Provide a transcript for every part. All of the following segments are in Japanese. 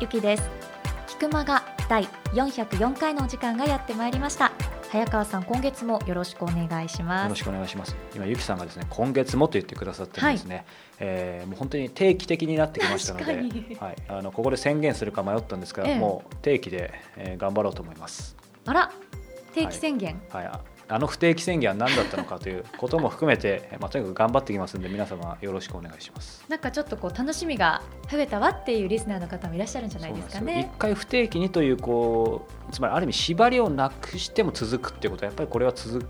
ゆきです。菊間が第404回のお時間がやってまいりました。早川さん今月もよろしくお願いします。よろしくお願いします。今ゆきさんがですね今月もと言ってくださってるんですね、はい、えー、もう本当に定期的になってきましたので、はい、あのここで宣言するか迷ったんですが、ええ、もう定期で、えー、頑張ろうと思います。あら定期宣言、はい、はい、あの不定期宣言は何だったのかということも含めて、まあ、とにかく頑張ってきますんで皆様よろしくお願いします。なんかちょっとこう楽しみが増えたわっていうリスナーの方もいらっしゃるんじゃないですかね。一回不定期にというこうつまりある意味縛りをなくしても続くっていうことはやっぱりこれは続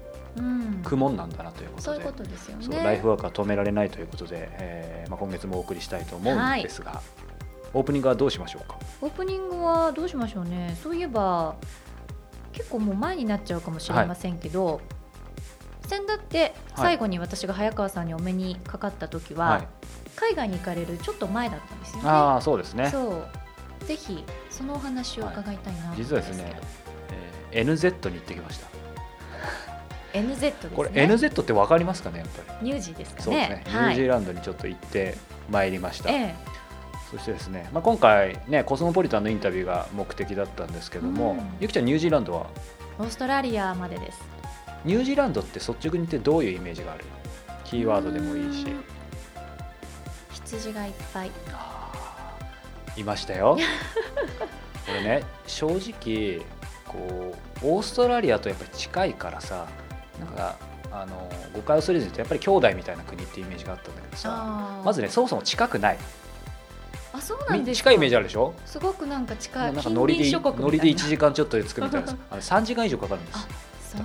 くもんなんだなということで、うん、そういうことですよね。ライフワークは止められないということで、えーまあ、今月もお送りしたいと思うんですが、はい、オープニングはどうしましょうか？オープニングはどうしましょうね。そういえば結構もう前になっちゃうかもしれませんけど、はい先だって最後に私が早川さんにお目にかかった時は、はい、海外に行かれるちょっと前だったんですよね。ああそうですね。そうぜひそのお話を伺いたいな、はい、実はですね、えー、NZ に行ってきました。NZ ですね。これ NZ ってわかりますかねやっぱり。ニュージーですかね。そうですね。ニュージーランドにちょっと行ってまいりました。ええそしてですね、まあ、今回ねコスモポリタンのインタビューが目的だったんですけども、うん、ゆきちゃんニュージーランドは？オーストラリアまでです。ニュージーランドって率直に言ってどういうイメージがある？キーワードでもいいし。羊がいっぱい。いましたよ。これね正直こうオーストラリアとやっぱり近いからさなんかあの誤解をするにとやっぱり兄弟みたいな国っていうイメージがあったんだけどさまずねそもそも近くないあそうなんです近いイメージあるでしょ？すごくなんか近い。なんか乗りで乗りで1時間ちょっとで着くみたいな。あれ3時間以上かかるんです。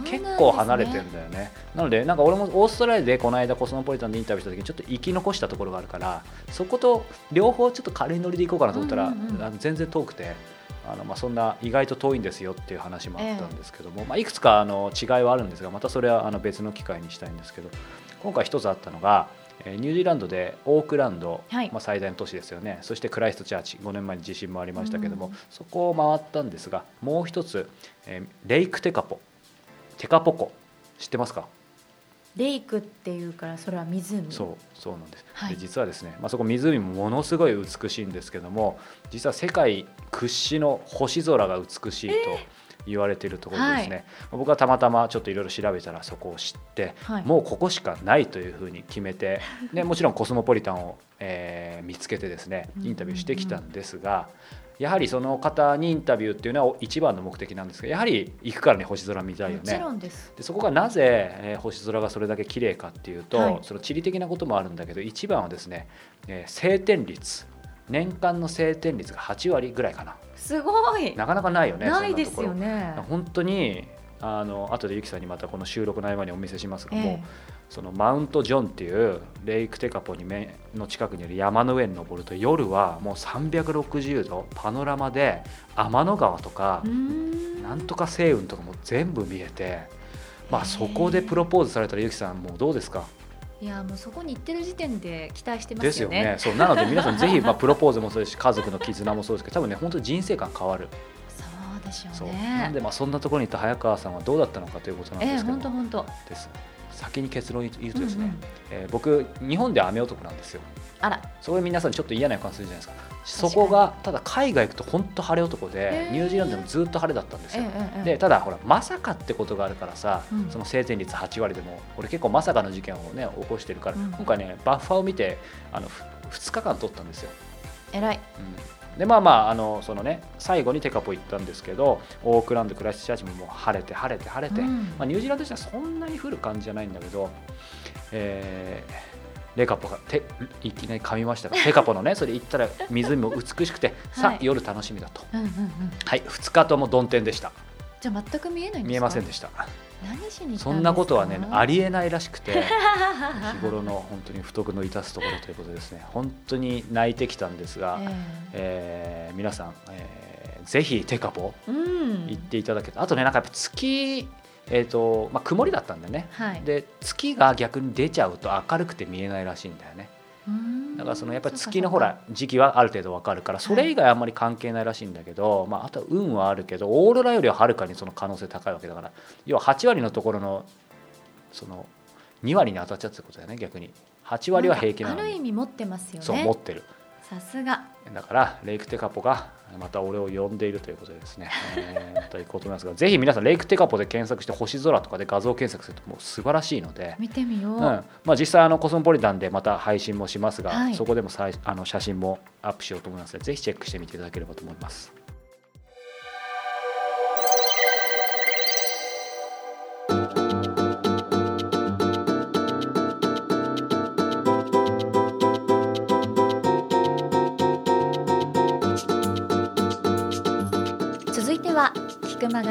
結構離れてるんだよね。なのでなんか俺もオーストラリアでこの間コスモポリタンでインタビューした時にちょっと生き残したところがあるからそこと両方ちょっと軽いノリで行こうかなと思ったら、うんうんうん、全然遠くてあのまあそんな意外と遠いんですよっていう話もあったんですけども、ええ、まあ、いくつかあの違いはあるんですがまたそれはあの別の機会にしたいんですけど今回一つあったのがニュージーランドでオークランド、はい、まあ、最大の都市ですよね。そしてクライストチャーチ5年前に地震もありましたけども、うん、そこを回ったんですがもう一つ、えー、レイクテカポ。テカポコ知ってますか？レイクっていうからそれは湖。そうそうなんです、はい、で実はですね、まあ、そこ湖もものすごい美しいんですけども実は世界屈指の星空が美しいと言われているところですね、はい、僕はたまたまちょっといろいろ調べたらそこを知って、はい、もうここしかないというふうに決めて でもちろんコスモポリタンを、えー、見つけてですねインタビューしてきたんですが、やはりその方にインタビューっていうのは一番の目的なんですがやはり行くからね星空見たいよね。でそこがなぜ、えー、星空がそれだけ綺麗かっていうと、はい、その地理的なこともあるんだけど一番はですね、えー、晴天率年間の晴天率が8割ぐらいかな。すごい。なかなかないよねないですよね。本当にあの後でゆきさんにまたこの収録の合間にお見せしますが、えもそのマウントジョンっていうレイクテカポにめの近くにある山の上に登ると夜はもう360度パノラマで天の川とかなんとか星雲とかも全部見えて、まあ、そこでプロポーズされたらゆきさんもうどうですか？いやもうそこに行ってる時点で期待してますよね。ですよね。そうなので皆さんぜひまあプロポーズもそうですし家族の絆もそうですけど多分ね本当に人生観変わる。そうでしょうね。なんでまあそんなところにいた早川さんはどうだったのかということなんですけど。えー、本当本当。です。先に結論言うとですね、うんうん、えー、僕日本で雨男なんですよあらそれ皆さんちょっと嫌な予感するじゃないですかそこがただ海外行くと本当晴れ男でニュージーランドでもずっと晴れだったんですよ、でただほらまさかってことがあるからさ、うん、その晴天率8割でも俺結構まさかの事件をね起こしてるから、うん、今回ねバッファーを見てあの2日間取ったんですよ。偉い、うん。でまあまああのそのね最後にテカポ行ったんですけどオークランドクライストチャーチももう晴れて晴れて晴れて、うん、まあ、ニュージーランドとしてはそんなに降る感じじゃないんだけど、えー、レカポがていきなり噛みましたが テカポのねそれ行ったら湖も美しくて さあ、夜楽しみだと、うんうんうん、はい2日とも曇天でした。じゃあ全く見えない見えませんでした。何しにそんなことはねありえないらしくて日頃の本当に不徳の致すところということですね。本当に泣いてきたんですが、えー、えー、皆さん、えー、ぜひテカポ行っていただけた、うん、あとねなんかやっぱ月えーとまあ、曇りだったんだよね、はい、で月が逆に出ちゃうと明るくて見えないらしいんだよね。だからそのやっぱり月のほら時期はある程度わかるからそれ以外あんまり関係ないらしいんだけど、まあ、あとは運はあるけどオーロラよりははるかにその可能性高いわけだから要は8割のところのその2割に当たっちゃったってことだよね逆に。8割は平気なのある意味持ってますよね。そう持ってるさすが。だからレイクテカポがまた俺を呼んでいるということでですね、えー、また行こうと思いますが ぜひ皆さんレイクテカポで検索して星空とかで画像検索するともう素晴らしいので。見てみよう、うん。まあ、実際あのコスモポリタンでまた配信もしますが、はい、そこでもさいあの写真もアップしようと思いますのでぜひチェックしてみていただければと思います。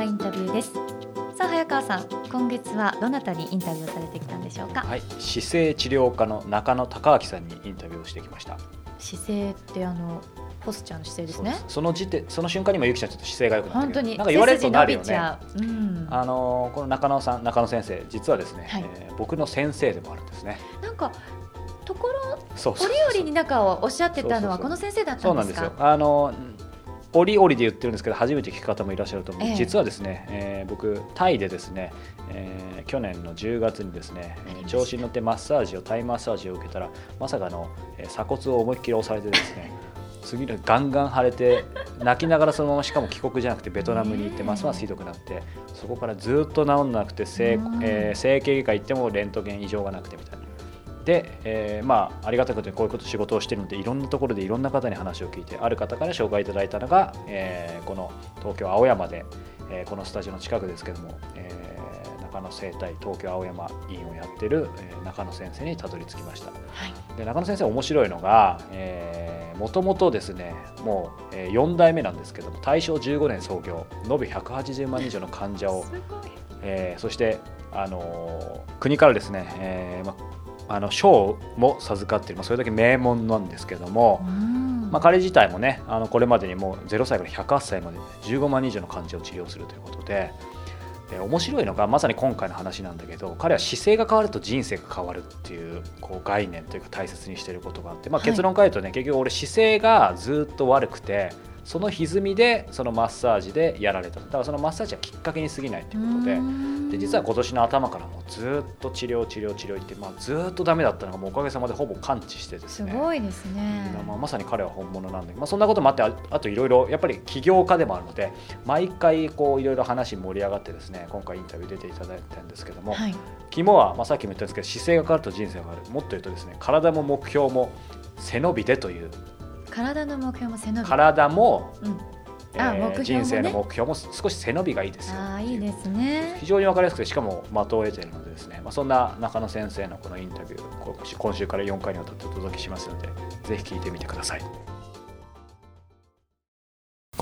インタビューです。さあ早川さん今月はどなたにインタビューされてきたんでしょうか？はい。姿勢治療科の中野孝明さんにインタビューをしてきました。姿勢ってあのポスチャーの姿勢ですね。その時点その瞬間にもゆきちゃんちょっと姿勢が良くなって本当になんか言われるとなるよね、う。ん、あのこの中野さん中野先生実はですね、はい、えー、僕の先生でもあるんですね。なんかところ折々に中をおっしゃってたのはこの先生だったんですか？そうなんですよ。あの折々で言ってるんですけど初めて聞く方もいらっしゃると思う、えー、実はですね、えー、僕タイでですね、えー、去年の10月にですね調子に乗ってマッサージをタイマッサージを受けたらまさかの、えー、鎖骨を思いっきり押されてですね 次のガンガン腫れて泣きながらそのまましかも帰国じゃなくてベトナムに行ってます。ますひどくなってそこからずっと治んなくて整,、えー、整形外科行ってもレントゲン異常がなくてみたいな。で、えー、まあありがたくこういうこと仕事をしてるのでいろんなところでいろんな方に話を聞いてある方から紹介いただいたのが、えー、この東京青山で、えー、このスタジオの近くですけども、えー、中野生態東京青山院をやってる、えー、中野先生にたどり着きました、はい、で中野先生面白いのがもともとですねもう、えー、4代目なんですけども大正15年創業延べ180万人以上の患者を、えー、そしてあのー、国からですね、えーまあの賞も授かっている、まあ、それだけ名門なんですけども、まあ、彼自体もねあのこれまでにもう0歳から108歳まで15万人以上の患者を治療するということで。で面白いのがまさに今回の話なんだけど彼は姿勢が変わると人生が変わるっていうこう概念というか大切にしていることがあって、まあ、結論から言うとね、はい、結局俺姿勢がずっと悪くてその歪みでそのマッサージでやられた。だからそのマッサージはきっかけに過ぎないということで。で実は今年の頭からもうずっと治療治療治療行って、まあ、ずっとダメだったのがもうおかげさまでほぼ完治してですね。すごいですね、まあ、まさに彼は本物なんで、まあ、そんなこともあってああといろいろやっぱり起業家でもあるので毎回こういろいろ話盛り上がってですね今回インタビュー出ていただいてるんですけども、はい、肝は、まあ、さっきも言ったんですけど姿勢が変わると人生が変わる。もっと言うとですね体も目標も背伸びでという体の目標も背伸び。体も、うん。あえー、人生の目標も少し背伸びがいいですよ。あいいですね。非常に分かりやすくてしかも的を得ているのでですね、まあ、そんな中野先生のこのインタビュー今週から4回にわたってお届けしますのでぜひ聞いてみてください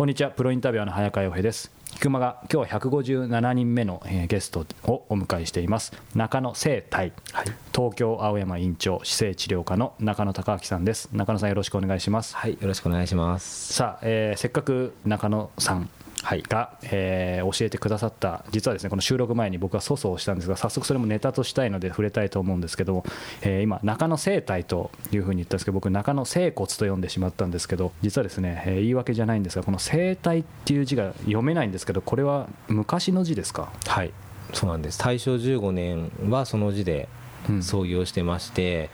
こんにちは。プロインタビュアーの早川洋平です。菊間が今日は157人目の、えー、ゲストをお迎えしています。中野生態、はい、東京青山院長姿勢治療科の中野孝明さんです。中野さんよろしくお願いします。はいよろしくお願いします。さあ、えー、せっかく中野さんはい、が、えー、教えてくださった実はですねこの収録前に僕は粗相をしたんですが早速それもネタとしたいので触れたいと思うんですけども、えー、今中野生態というふうに言ったんですけど僕中野生骨と読んでしまったんですけど実はですね、えー、言い訳じゃないんですがこの生態っていう字が読めないんですけどこれは昔の字ですか？はい。そうなんです。大正15年はその字で創業してまして、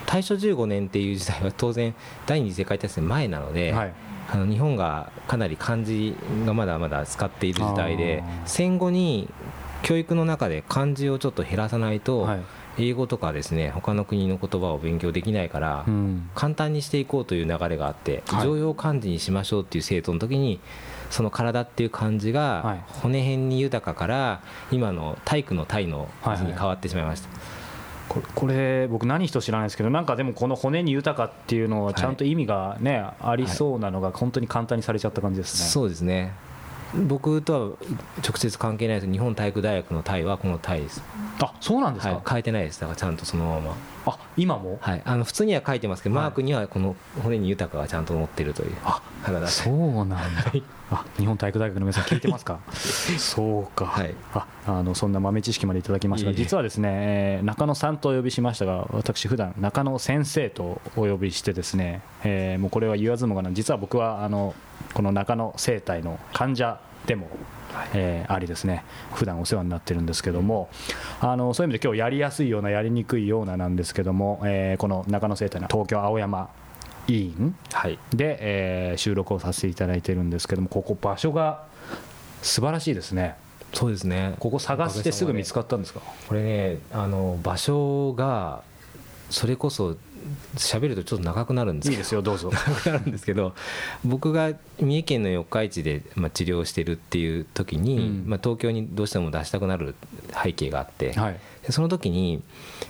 うん、大正15年っていう時代は当然第二次世界大戦前なので、はいあの日本がかなり漢字がまだまだ使っている時代で戦後に教育の中で漢字をちょっと減らさないと、英語とかですね他の国の言葉を勉強できないから、簡単にしていこうという流れがあって、常用漢字にしましょうっていう生徒の時にその体っていう漢字が骨辺に豊かから今の体育の体の字に変わってしまいました。これ僕何一つ知らないですけどなんかでもこの骨に豊かっていうのはちゃんと意味がね、はい、ありそうなのが本当に簡単にされちゃった感じですね。そうですね。僕とは直接関係ないです。日本体育大学の体はこの体です。あそうなんですか、はい、変えてないです。だからちゃんとそのままあ今も？はい。あの普通には書いてますけど、はい、マークにはこの骨に豊かがちゃんと載ってるというあそうなんだ。あ日本体育大学の皆さん聞いてますか？そうか、はい、ああのそんな豆知識までいただきましたが実はですね、えー、中野さんとお呼びしましたが私普段中野先生とお呼びしてですね、えー、もうこれは言わずもがな実は僕はあのこの中野生態の患者でも、えー、ありですね。普段お世話になってるんですけども。あのそういう意味で今日やりやすいようなやりにくいようななんですけども、えー、この中野生態の東京青山医院で、えー、収録をさせていただいてるんですけどもここ場所が素晴らしいですね。そうですね。ここ探してすぐ見つかったんですか？これねあの場所がそれこそ喋るとちょっと長くなるんですいいですよどうぞ。長くなるんですけど僕が三重県の四日市で、まあ、治療してるっていう時に、うん、まあ、東京にどうしても出したくなる背景があって、はい、その時に、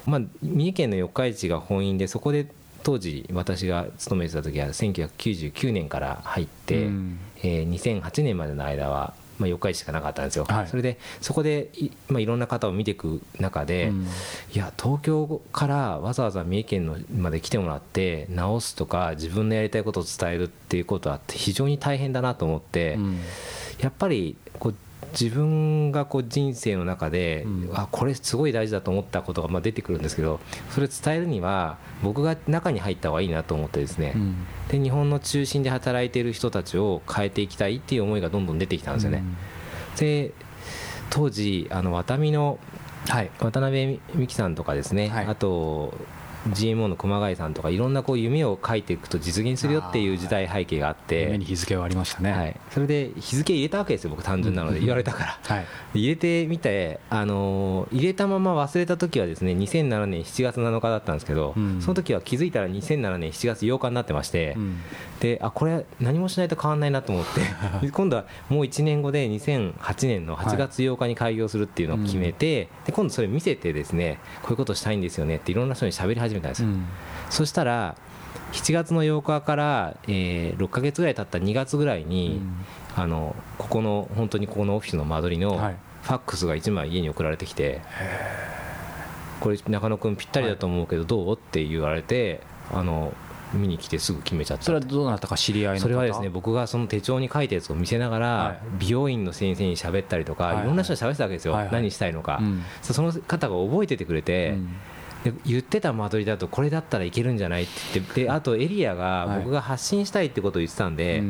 まあ、三重県の四日市が本院でそこで当時私が勤めてた時は1999年から入って、うん、えー、2008年までの間はまあ、4日しかなかったんですよ、はい、それでそこでい,、まあ、いろんな方を見ていく中で、うん、いや東京からわざわざ三重県のまで来てもらって直すとか自分のやりたいことを伝えるっていうことは非常に大変だなと思って、うん、やっぱりこう自分がこう人生の中で、うん、あこれすごい大事だと思ったことがまあ出てくるんですけどそれを伝えるには僕が中に入った方がいいなと思ってですね、うん、で日本の中心で働いている人たちを変えていきたいっていう思いがどんどん出てきたんですよね。うん、で当時あのワタミの、はい、渡辺美樹さんとかですね、はい、あと GMO の熊谷さんとかいろんなこう夢を書いていくと実現するよっていう時代背景があって夢に日付はありましたね、はい、それで日付入れたわけですよ僕単純なので。言われたから、はい、入れてみて、あの入れたまま忘れた時はですね2007年7月7日だったんですけど、うん、その時は気づいたら2007年7月8日になってまして、うん、であこれ何もしないと変わらないなと思って 今度はもう1年後で2008年の8月8日に開業するっていうのを決めて、で今度それ見せてですねこういうことしたいんですよねっていろんな人に喋り始めたんです。よ、うん、そしたら7月の8日から、えー、6か月ぐらい経った2月ぐらいに、あのここの本当にここのオフィスの間取りのファックスが1枚家に送られてきて、これ中野君ぴったりだと思うけどどう？って言われてあの見に来てすぐ決めちゃった。それはどうなったか知り合いのそれはですね僕がその手帳に書いたやつを見せながら、美容院の先生に喋ったりとか、い、ろんな人に喋ってたわけですよ、何したいのか、その方が覚えててくれて、で言ってた間取りだとこれだったらいけるんじゃない？って言ってであとエリアが僕が発信したいってことを言ってたんで、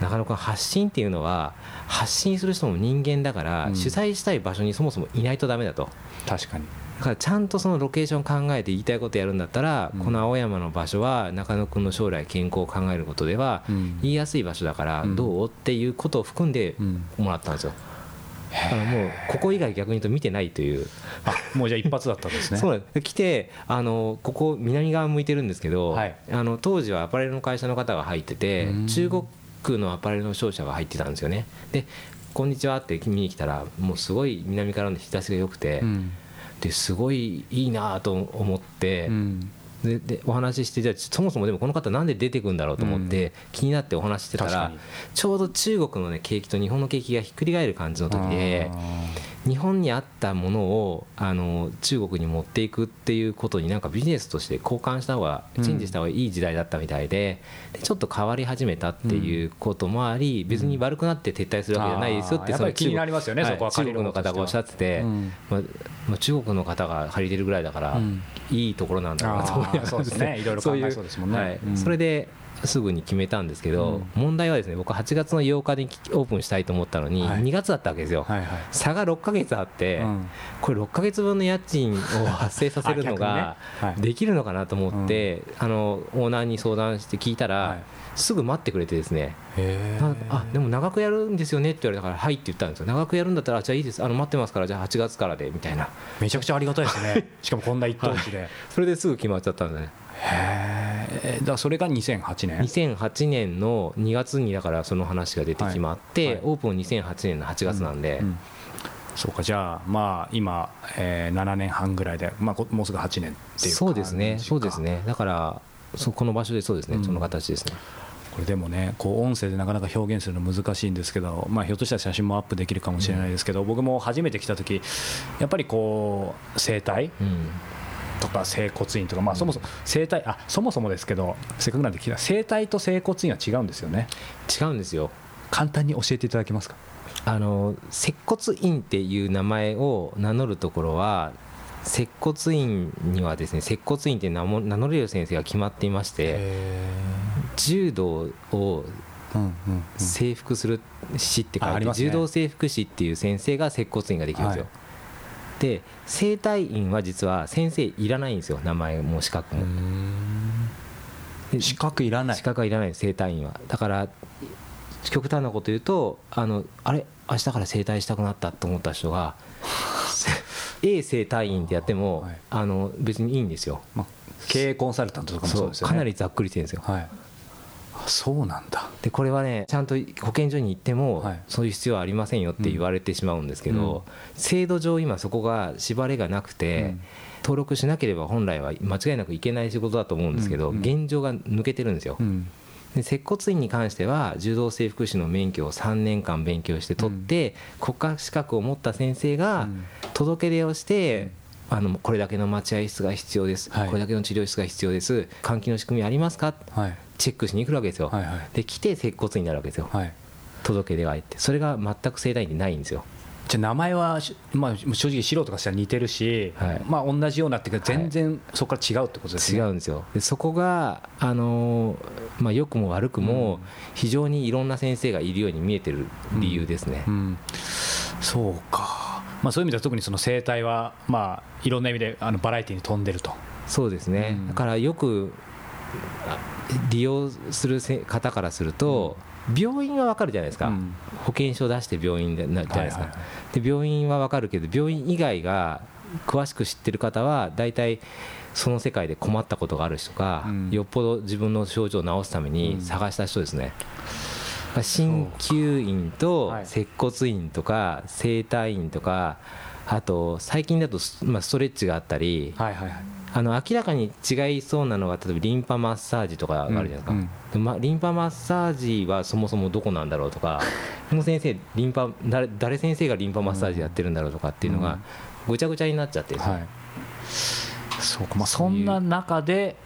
中野君発信っていうのは発信する人も人間だから、主催したい場所にそもそもいないとだめだと。確かに。だからちゃんとそのロケーション考えて言いたいことやるんだったら、この青山の場所は中野君の将来健康を考えることでは言いやすい場所だからどう？っていうことを含んでもらったんですよ。だからもうここ以外逆に言うと見てないという。あもうじゃあ一発だったんですね。そう来てあのここ南側向いてるんですけど、はい、あの当時はアパレルの会社の方が入ってて中国のアパレルの商社が入ってたんですよね。で「こんにちは」って見に来たらもうすごい南からの日差しが良くて、うん、ですごいいいなと思って、うん、ででお話ししてじゃあそもそもでもこの方なんで出てくるんだろうと思って気になってお話してたらちょうど中国のね景気と日本の景気がひっくり返る感じの時で日本にあったものをあの中国に持っていくっていうことになんかビジネスとして交換した方がチェンジした方がいい時代だったみたいででちょっと変わり始めたっていうこともあり別に悪くなって撤退するわけじゃないですよってその気になりますよね、中国の方がおっしゃってて、まあ、中国の方が借りてるぐらいだから、いいところなんだなと思います。そうですね。いろいろ考えそうですもんね。それですぐに決めたんですけど、うん、問題はですね僕8月の8日にオープンしたいと思ったのに、はい、2月だったわけですよ、差が6か月あって、うん、これ6か月分の家賃を発生させるのが できるのかなと思って、あのオーナーに相談して聞いたら、すぐ待ってくれてですね。あでも長くやるんですよねって言われたからはいって言ったんですよ。長くやるんだったらじゃあいいです。あの待ってますからじゃあ8月からでみたいな。めちゃくちゃありがたいですね。しかもこんな一等地で、それですぐ決まっちゃったんだねへえだそれが2008年？2008年の2月にだからその話が出てきまって、はい。はい、オープン2008年の8月なんで、うんうん、そうかじゃあまあ今、えー、7年半ぐらいで、まあ、もうすぐ8年っていうそうですね。そうですね。だからそこの場所でそうですね、うん、その形ですね。これでもねこう音声でなかなか表現するの難しいんですけど、まあ、ひょっとしたら写真もアップできるかもしれないですけど、僕も初めて来た時やっぱりこう生態、とか整骨院とか、まあ、そもそも整体あそもそもですけどせっかくなんで聞いた整体と整骨院は違うんですよね。違うんですよ。簡単に教えていただけますか？あの接骨院っていう名前を名乗るところは接骨院にはですね接骨院って名乗れる先生が決まっていまして柔道を征服する師って書いて、ね、柔道整復師っていう先生が接骨院ができるんですよ、はいで整体院は実は先生いらないんですよ名前も資格も。資格いらない。資格はいらない整体院は。だから極端なこと言うとあのあれ？明日から整体したくなったと思った人が A 整体院ってやっても、はい、あの別にいいんですよ、まあ、経営コンサルタントとかもそうですよね。かなりざっくりしてるんですよ、はい、そうなんだ。でこれはねちゃんと保健所に行っても、はい、そういう必要はありませんよって言われてしまうんですけど、うん、制度上今そこが縛りがなくて、うん。登録しなければ本来は間違いなくいけない仕事だと思うんですけど、現状が抜けてるんですよ。で接骨院に関しては柔道整復師の免許を3年間勉強して取って、国家資格を持った先生が届け出をして、あのこれだけの待合室が必要です、はい、これだけの治療室が必要です。換気の仕組みありますか、はい、チェックしに来るわけですよ、はいはい、で来て接骨院になるわけですよ、はい、届け出が入って。それが全く盛大にないんですよ。じゃ名前は、まあ、正直素人がしたら似てるし、はい、まあ、同じようなっていうか全然そこから違うってことですね、違うんですよ。でそこが、あのー、まあ、良くも悪くも非常にいろんな先生がいるように見えてる理由ですね、うん。うん、そうか、まあ、そういう意味では特にその生態は、まあ、いろんな意味であのバラエティーに富んでると。そうですね、うん、だからよく利用する方からすると、病院は分かるじゃないですか、うん、保険証出して病院でなじゃないですか、で病院は分かるけど病院以外が詳しく知ってる方は大体その世界で困ったことがある人か、うん、よっぽど自分の症状を治すために探した人ですね。鍼灸院と接骨院とか整体院とかあと最近だと、まあ、ストレッチがあったり、はいはいはい。あの明らかに違いそうなのは例えばリンパマッサージとかがあるじゃないですか、うんうん、ま、リンパマッサージはそもそもどこなんだろうとか この先生リンパ誰誰先生がリンパマッサージやってるんだろうとかっていうのがぐちゃぐちゃになっちゃってはい、そうか。まあ、そんな中で、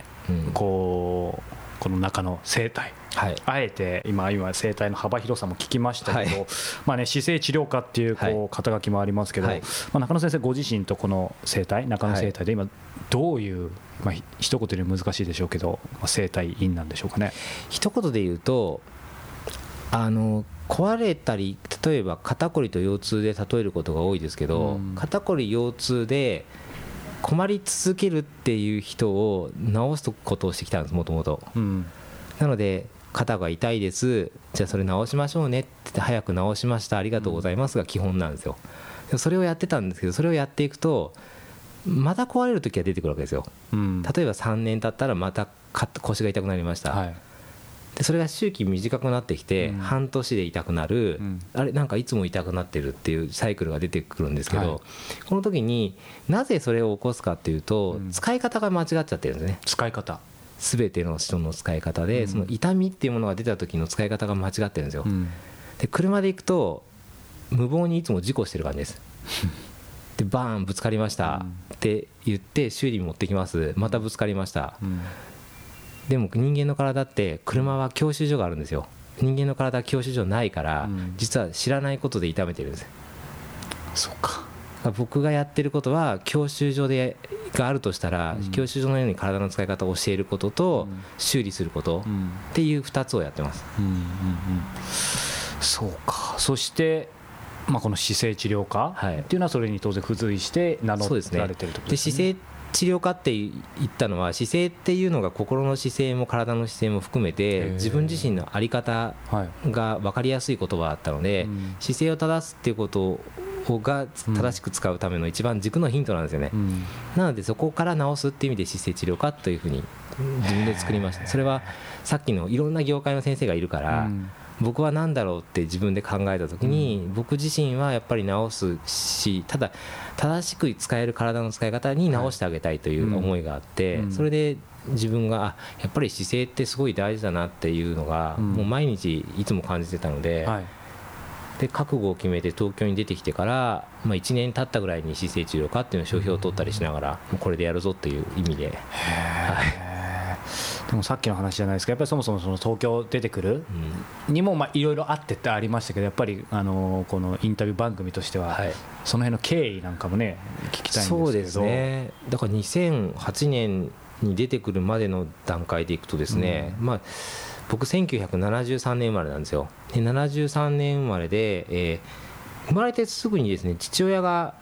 こうこの中の生態はい、あえて今、今生態の幅広さも聞きましたけど、はい、まあね、姿勢治療科っていうこう肩書きもありますけど、はい、まあ、中野先生ご自身とこの生態中野生態で今どういう、まあ、一言で難しいでしょうけど、まあ、生態院なんでしょうかね。一言で言うとあの壊れたり例えば肩こりと腰痛で例えることが多いですけど、うん、肩こり腰痛で困り続けるっていう人を治すことをしてきたんですもともと。なので肩が痛いです。じゃあそれ直しましょうねって早く直しました。ありがとうございますが基本なんですよ。それをやってたんですけどそれをやっていくとまた壊れる時は出てくるわけですよ、うん、例えば3年経ったらまた腰が痛くなりました、はい、でそれが周期短くなってきて、半年で痛くなる、うん、あれなんかいつも痛くなってるっていうサイクルが出てくるんですけど、はい、この時になぜそれを起こすかっていうと、使い方が間違っちゃってるんですね。使い方全ての人の使い方で、その痛みっていうものが出た時の使い方が間違ってるんですよ、で車で行くと無謀にいつも事故してる感じです。でバーンぶつかりました。って言って修理に持ってきます。またぶつかりました、でも人間の体って車は教習所があるんですよ。人間の体は教習所ないから、実は知らないことで痛めてるんです。そうか僕がやってることは教習所でがあるとしたら、うん、教習所のように体の使い方を教えることと、修理することっていう2つをやってます。うんうんうん、そうか。そしてまあ、この姿勢治療科っていうのはそれに当然付随して名乗られてると、ね、で姿勢治療科って言ったのは姿勢っていうのが心の姿勢も体の姿勢も含めて自分自身の在り方が分かりやすい言葉だったので、姿勢を正すっていうことが正しく使うための一番軸のヒントなんですよね、うん、なのでそこから直すっていう意味で姿勢治療科というふうに自分で作りました。それはさっきのいろんな業界の先生がいるから、僕は何だろうって自分で考えた時に、僕自身はやっぱり直すしただ正しく使える体の使い方に直してあげたいという思いがあって、それで自分があやっぱり姿勢ってすごい大事だなっていうのが、もう毎日いつも感じてたので。はいで覚悟を決めて東京に出てきてから、まあ、1年経ったぐらいに姿勢治療科っていうのを商標を取ったりしながら、もうこれでやるぞっていう意味で。はいでもさっきの話じゃないですか。やっぱりそもそもその東京出てくるにもいろいろあってってありましたけどやっぱりあのこのインタビュー番組としては、その辺の経緯なんかもね聞きたいんですけど。そうですね。だから2008年に出てくるまでの段階でいくとですね、うん、まあ僕1973年生まれなんですよ。で73年生まれで、えー、生まれてすぐにですね父親が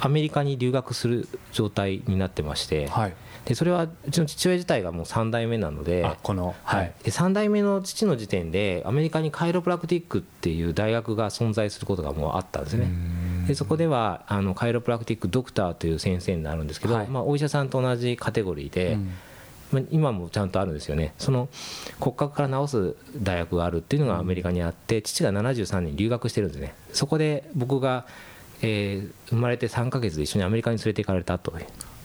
アメリカに留学する状態になってまして、はい、でそれはうちの父親自体がもう3代目なのでこの、はい、で3代目の父の時点でアメリカにカイロプラクティックっていう大学が存在することがもうあったんですね。でそこではあのカイロプラクティックドクターという先生になるんですけど、はい、まあ、お医者さんと同じカテゴリーで、うん今もちゃんとあるんですよね。その骨格から治す大学があるっていうのがアメリカにあって父が73年留学してるんですね。そこで僕が、えー、生まれて3ヶ月で一緒にアメリカに連れて行かれたと。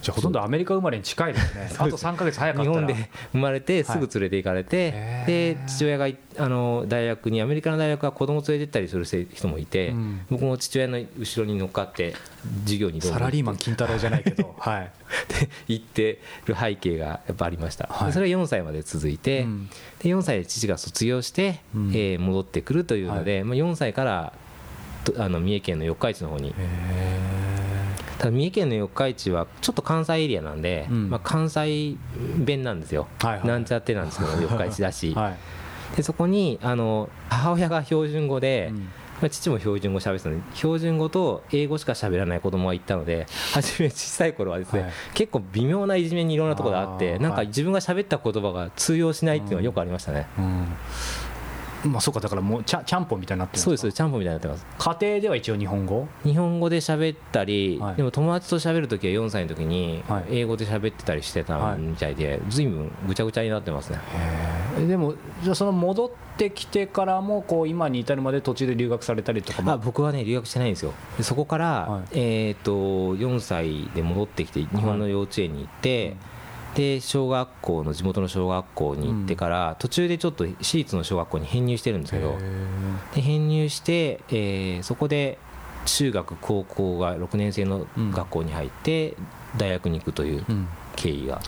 じゃほとんどアメリカ生まれに近いですね。あと3か月早かった日本で生まれてすぐ連れて行かれて、はい、で父親があの大学にアメリカの大学は子供連れて行ったりする人もいて、うん、僕も父親の後ろに乗っかって授業にサラリーマン金太郎じゃないけど、はい、で行ってる背景がやっぱありました、はい、それが4歳まで続いて、うん、で4歳で父が卒業して、うん、えー、戻ってくるというので、はい、まあ、4歳からあの三重県の四日市の方に。ただ三重県の四日市はちょっと関西エリアなんで、うん、まあ、関西弁なんですよ、はいはい、なんちゃってなんですけど 四日市だし、はい、でそこにあの母親が標準語で、うん。まあ、父も標準語喋ってたので標準語と英語しか喋らない子供がいたので初め小さい頃はですね、はい、結構微妙ないじめにいろんなところがあってなんか自分が喋った言葉が通用しないっていうのはよくありましたね。うんうん まあそうかだからもうちゃちゃんぽんみたいになってるそうですちゃんぽんみたいになってます。家庭では一応日本語？日本語で喋ったり、はい、でも友達と喋る時は4歳の時に英語で喋ってたりしてたみたいで随分ぐちゃぐちゃになってますね。でもじゃあその戻ってきてからもこう今に至るまで途中で留学されたりとかまあ僕はね留学してないんですよ。そこから、はい、えっと4歳で戻ってきて日本の幼稚園に行って、うんで小学校の地元の小学校に行ってから、途中でちょっと私立の小学校に編入してるんですけどで編入して、えー、そこで中学高校が6年生の学校に入って大学に行くという経緯が、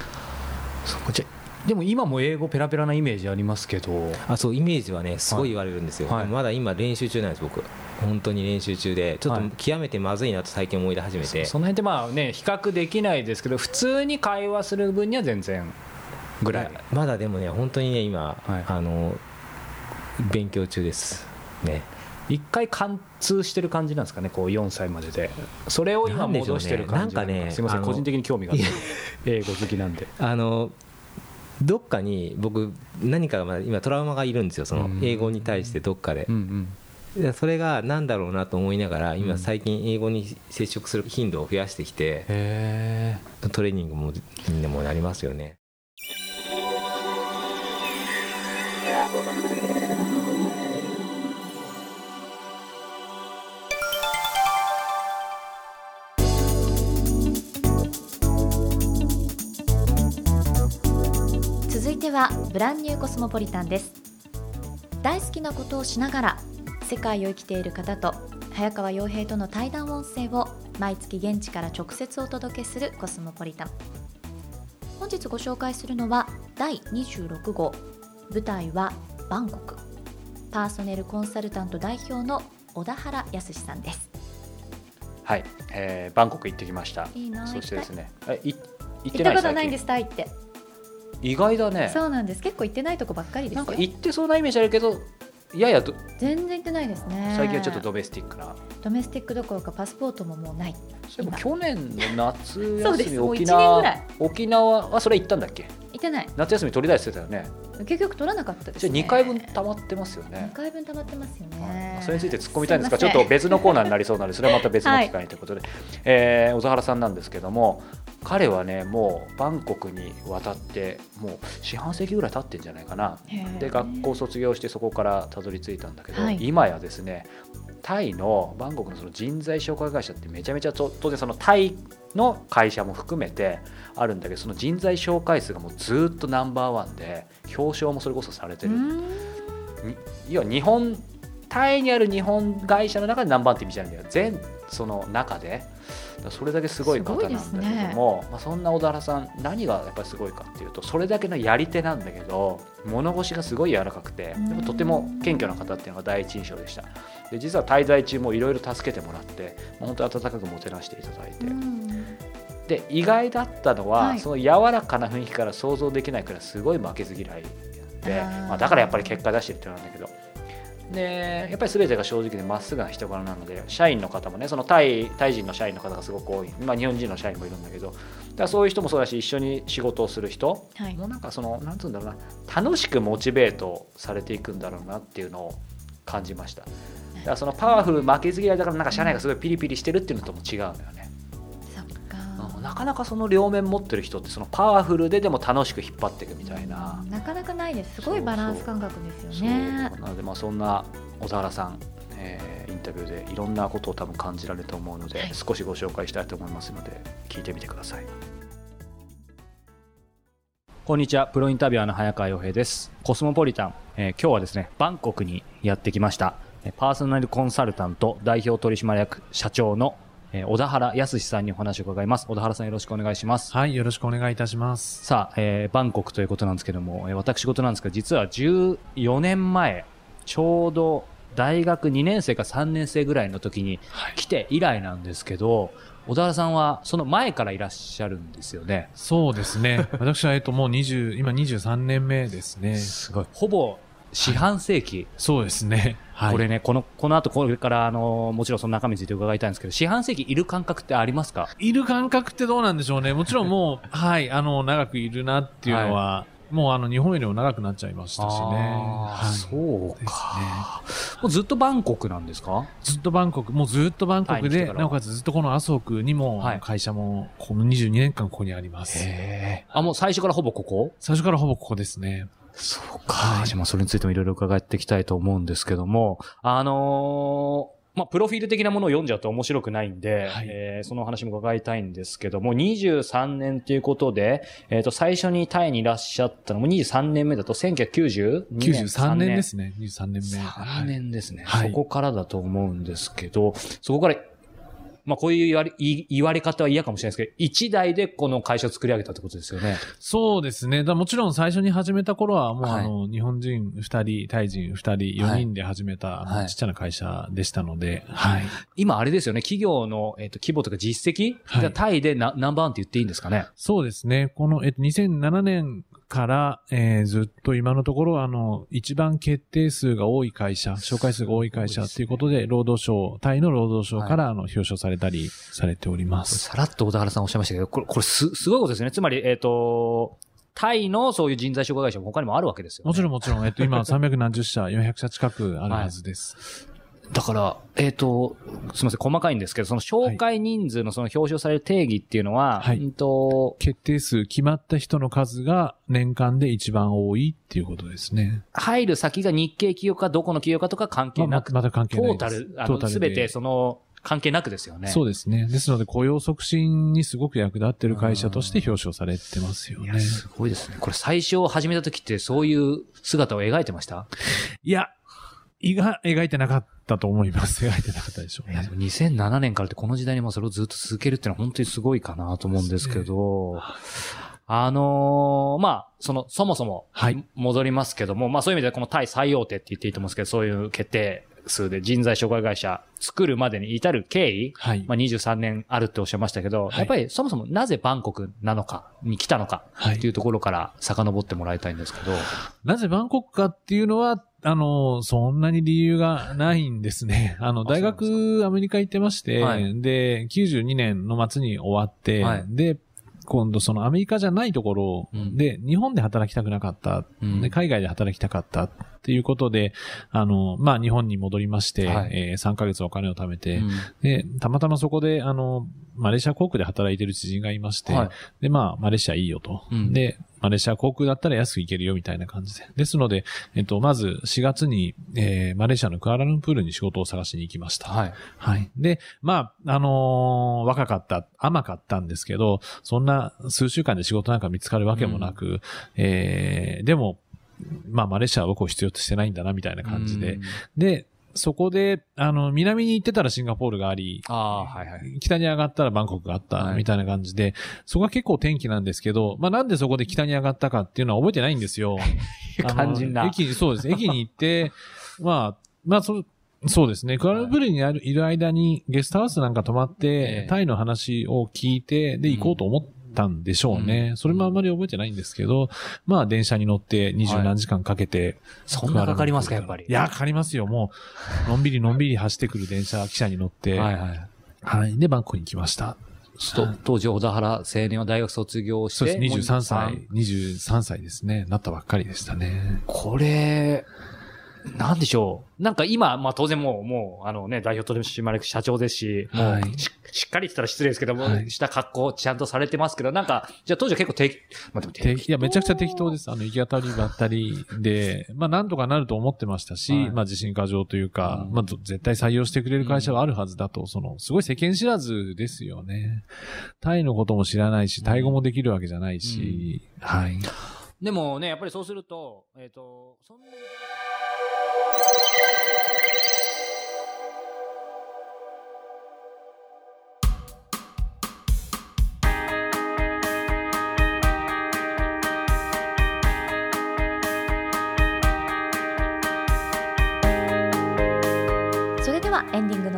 うん、じゃでも今も英語ペラペラなイメージありますけど。あそうイメージはねすごい言われるんですよ、はい、まだ今練習中なんです僕本当に練習中でちょっと極めてまずいなと最近思い出始めて、はい、その辺ってまあね比較できないですけど普通に会話する分には全然ぐらい。まだでもね本当にね今、はい、あの勉強中です。ね。一回貫通してる感じなんですかねこう4歳までで。それを今戻してる感じなんかねすみません個人的に興味があって。英語好きなんで。あのどっかに僕何かま今トラウマがいるんですよその英語に対してどっかで、うんうんそれが何だろうなと思いながら今最近英語に接触する頻度を増やしてきて、トレーニングもにもなりますよね。続いてはブランニューコスモポリタンです。大好きなことをしながら世界を生きている方と早川洋平との対談音声を毎月現地から直接お届けするコスモポリタン。本日ご紹介するのは第26号。舞台はバンコク。パーソネルコンサルタント代表の小田原康さんです。はい、えー、バンコク行ってきました。いいなそしてですね。えい行ったことないんですタイって。意外だね。そうなんです。結構行ってないとこばっかりですなんか行ってそうなイメージあるけどやや全然行ってないですね。最近はちょっとドメスティックな。ドメスティックどころかパスポートももうない。でも去年の夏休み 沖縄沖縄はそれ行ったんだっけ？行ってない。夏休み取り出してたよね。結局取らなかったです、ね、じゃあ2回分溜まってますよね。2回分溜まってますよね、それについて突っ込みたいんですがちょっと別のコーナーになりそうなのでそれはまた別の機会ということで、はい、えー、小田原さんなんですけども彼はねもうバンコクに渡ってもう四半世紀ぐらい経ってんじゃないかな。で学校卒業してそこからたどり着いたんだけど、はい、今やですねタイのバンコクのその人材紹介会社ってめちゃめちゃ当然そのタイの会社も含めてあるんだけどその人材紹介数がもうずっとナンバーワンで表彰もそれこそされてる。要は日本タイにある日本会社の中でナンバーワンって意味じゃないんだよ。全その中でそれだけすごい方なんだけども、ね、まあ、そんな小田原さん何がやっぱりすごいかっていうとそれだけのやり手なんだけど物腰がすごい柔らかくてとても謙虚な方っていうのが第一印象でした。で実は滞在中もいろいろ助けてもらって本当温かくもてなしていただいて。で意外だったのは、はい、その柔らかな雰囲気から想像できないくらいすごい負けず嫌いで、まあ、だからやっぱり結果出してるってなんだけどでやっぱり全てが正直でまっすぐな人柄なので社員の方もねそのタイタイ人の社員の方がすごく多い、まあ、日本人の社員もいるんだけど。だからそういう人もそうだし一緒に仕事をする人、はい、もうなんかそのなんつうんだろうな楽しくモチベートされていくんだろうなっていうのを感じました。だからそのパワフル負けず嫌いだからなんか社内がすごいピリピリしてるっていうのとも違うのよねなかなかその両面持ってる人ってそのパワフルででも楽しく引っ張っていくみたいな。なかなかないですすごいバランス感覚ですよね。なのでまあそんな小田原さん、えー、インタビューでいろんなことを多分感じられると思うので、はい、少しご紹介したいと思いますので聞いてみてください。こんにちは。プロインタビュアーの早川洋平です。コスモポリタン、えー、今日はですねバンコクにやってきました。パーソナルコンサルタント代表取締役社長のえー、小田原康さんにお話を伺います。小田原さんよろしくお願いします。はい、よろしくお願いいたします。さあ、えー、バンコクということなんですけども、えー、私事なんですが、実は14年前、ちょうど大学2年生か3年生ぐらいの時に来て以来なんですけど、はい小田原さんはその前からいらっしゃるんですよね。そうですね。私はえっともう20、今23年目ですね。すごい。ほぼ四半世紀、はい、そうですね、はい、これねこのこの後これからあのもちろんその中身について伺いたいんですけど四半世紀いる感覚ってありますか？いる感覚ってどうなんでしょうね。もちろんもう はいあの長くいるなっていうのは、はい、もうあの日本よりも長くなっちゃいましたしね。はい、そうか、ね。もうずっとバンコクなんですか？ずっとバンコク、もうずっとバンコクで、なおかつずっとこの麻生区にも、会社も、この22年間ここにあります。へあ、もう最初からほぼここ？最初からほぼここですね。そうか。はい、じゃあまあそれについてもいろいろ伺っていきたいと思うんですけども、あのーまあ、プロフィール的なものを読んじゃうと面白くないんで、はい、えー、その話も伺いたいんですけども、23年ということで、えっ、ー、と、最初にタイにいらっしゃったのも23年目だと1992年。93年ですね。23年目。3年ですね、はい。そこからだと思うんですけど、そこからまあこういう言われ、言われ方は嫌かもしれないですけど、一代でこの会社を作り上げたってことですよね。そうですね。だもちろん最初に始めた頃は、もうあの、日本人二人、タイ人二人、四人で始めた、はい、ちっちゃな会社でしたので、はい。今あれですよね、企業の、えっ、ー、と、規模とか実績、はい、タイでナナンバーワンって言っていいんですかね？そうですね。この、えっ、ー、と、2007年から、えー、ずっと今のところ、あの、一番決定数が多い会社、紹介数が多い会社ということで、労働省、タイの労働省から、あの、表彰されたりされております。さらっと小田原さんおっしゃいましたけど、これ、これす、すごいことですね。つまり、えっ、ー、と、タイのそういう人材紹介会社も他にもあるわけですよ、ね、もちろんもちろん、えっと、今300何十社、400社近くあるはずです。はいだから、えっ、ー、と、すみません、細かいんですけど、その紹介人数のその表彰される定義っていうのは、はい、うんと決定数、決まった人の数が年間で一番多いっていうことですね。入る先が日系企業かどこの企業かとか関係なく、ままた関係ないトータル、あの、すべてその、関係なくですよね。そうですね。ですので雇用促進にすごく役立ってる会社として表彰されてますよね。すごいですね。これ最初始めた時ってそういう姿を描いてました？いや、いが描いてなかったと思います。描いてなかったでしょう、ね。いや、でも2007年からってこの時代にもそれをずっと続けるっていうのは本当にすごいかなと思うんですけど、あのー、まあ、その、そもそも、戻りますけども、はい、まあそういう意味でこの対最大手って言っていいと思うんですけど、そういう決定数で人材紹介会社作るまでに至る経緯、はい、まあ23年あるっておっしゃいましたけど、はい、やっぱりそもそもなぜバンコクなのかに来たのかっていうところから遡ってもらいたいんですけど。なぜバンコクかっていうのは、あの、そんなに理由がないんですね。あの、大学アメリカ行ってまして、はい、で、92年の末に終わって、はい、で、今度そのアメリカじゃないところで、日本で働きたくなかった、で海外で働きたかった。っていうことで、あの、まあ、日本に戻りまして、はい、えー、3ヶ月お金を貯めて、うん、で、たまたまそこで、あの、マレーシア航空で働いてる知人がいまして、はい、で、まあ、マレーシアいいよと。うん、で、マレーシア航空だったら安く行けるよみたいな感じで。ですので、えっと、まず4月に、えー、マレーシアのクアラルンプールに仕事を探しに行きました。はい。はい。で、まあ、あのー、若かった、甘かったんですけど、そんな数週間で仕事なんか見つかるわけもなく、うん、えー、でも、まあ、マレーシアは僕を必要としてないんだな、みたいな感じで。で、そこで、あの、南に行ってたらシンガポールがあり、あはいはい、北に上がったらバンコクがあった、みたいな感じで、はい、そこは結構天気なんですけど、まあなんでそこで北に上がったかっていうのは覚えてないんですよ。肝心な。駅、そうです。駅に行って、まあ、まあそ、そうですね。クアラルブルにいる間にゲストハウスなんか泊まって、タイの話を聞いて、で、行こうと思ったんでしょうね。うん、それもあんまり覚えてないんですけど、まあ電車に乗って二十何時間かけて、はい、そんなかかりますか、やっぱり。いや、かかりますよ。もう、のんびりのんびり走ってくる電車、汽車に乗って、はいはい。はい。で、バンコクに来ました。当時、小田原青年は大学卒業して。そうです、23歳、23歳ですね。なったばっかりでしたね。これ、なんでしょう。なんか今、まあ当然もう、もう、あのね、代表取締役社長ですし、もうし、しっかりって言ったら失礼ですけども、はい、した格好ちゃんとされてますけど、なんか、じゃあ当時は結構適、まあでも適いや、めちゃくちゃ適当です。あの、行き当たりばったりで、まあなんとかなると思ってましたし、はい、まあ自信過剰というか、うん、まあ絶対採用してくれる会社があるはずだと、その、すごい世間知らずですよね。タイのことも知らないし、タイ語もできるわけじゃないし、うん、はい。でもね、やっぱりそうすると、えっ、ー、と、そんなに、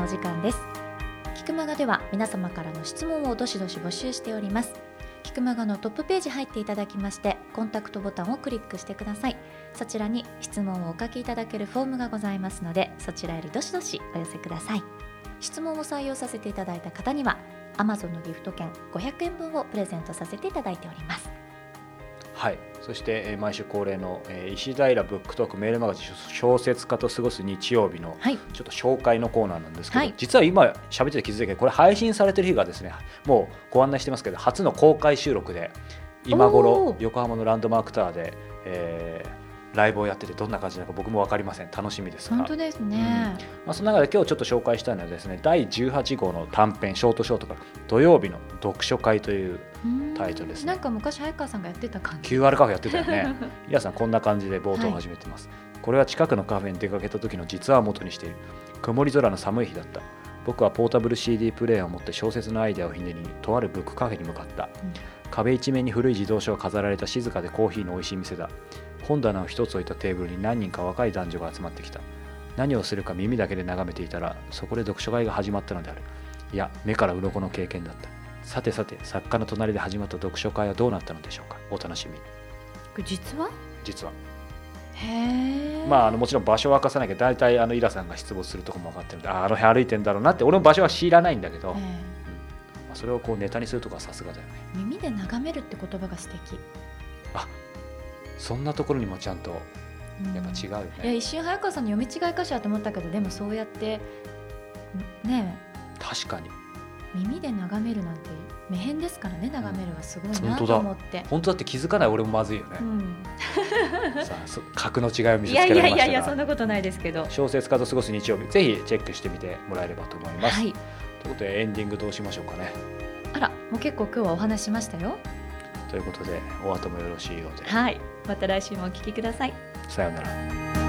のお時間です。キクマガでは皆様からの質問をどしどし募集しております。キクマガのトップページ入っていただきましてコンタクトボタンをクリックしてください。そちらに質問をお書きいただけるフォームがございますのでそちらよりどしどしお寄せください。質問を採用させていただいた方には Amazon のギフト券500円分をプレゼントさせていただいております。はい。そして、えー、毎週恒例の、えー、石平ブックトークメールマガジン小説家と過ごす日曜日の、はい、ちょっと紹介のコーナーなんですけど、はい、実は今喋ってて気づいたけどこれ配信されてる日がですねもうご案内してますけど初の公開収録で今頃横浜のランドマークタワーで、えー、ライブをやっててどんな感じなのか僕も分かりません。楽しみです本当ですね、うん、まあ、その中で今日ちょっと紹介したいのはですね第18号の短編ショートショートから土曜日の読書会というタイトルです、ね、なんか昔早川さんがやってた感じ。QR カフェやってたよね。皆さんこんな感じで冒頭始めてます、はい、これは近くのカフェに出かけた時の実話を元にしている。曇り空の寒い日だった。僕はポータブル CD プレーヤーを持って小説のアイデアをひねりにとあるブックカフェに向かった、うん、壁一面に古い自動車が飾られた静かでコーヒーの美味しい店だ。本棚を一つ置いたテーブルに何人か若い男女が集まってきた。何をするか耳だけで眺めていたらそこで読書会が始まったのである。いや目から鱗の経験だったさてさて作家の隣で始まった読書会はどうなったのでしょうか？お楽しみこれ実は？実は。へまああのもちろん場所を明かさなきゃ大体あのイラさんが出没するとこも分かってるんでああの辺歩いてんだろうなって俺も場所は知らないんだけど、うん。まあ、それをこうネタにするとかさすがだよね。耳で眺めるって言葉が素敵。あそんなところにもちゃんとやっぱ違うよね、いや一瞬早川さんの読み違いかしらと思ったけどでもそうやってね確かに耳で眺めるなんて目辺ですからね眺めるはすごいなと思って。本当だって気づかない俺もまずいよね、うん、さあ格の違いを見せつけられましたいやいやいやいやそんなことないですけど。小説家と過ごす日曜日ぜひチェックしてみてもらえればと思います、はい、ということでエンディングどうしましょうかね。あらもう結構今日はお話しましたよ。ということでお後もよろしいようで。はい。また来週もお聞きください。さようなら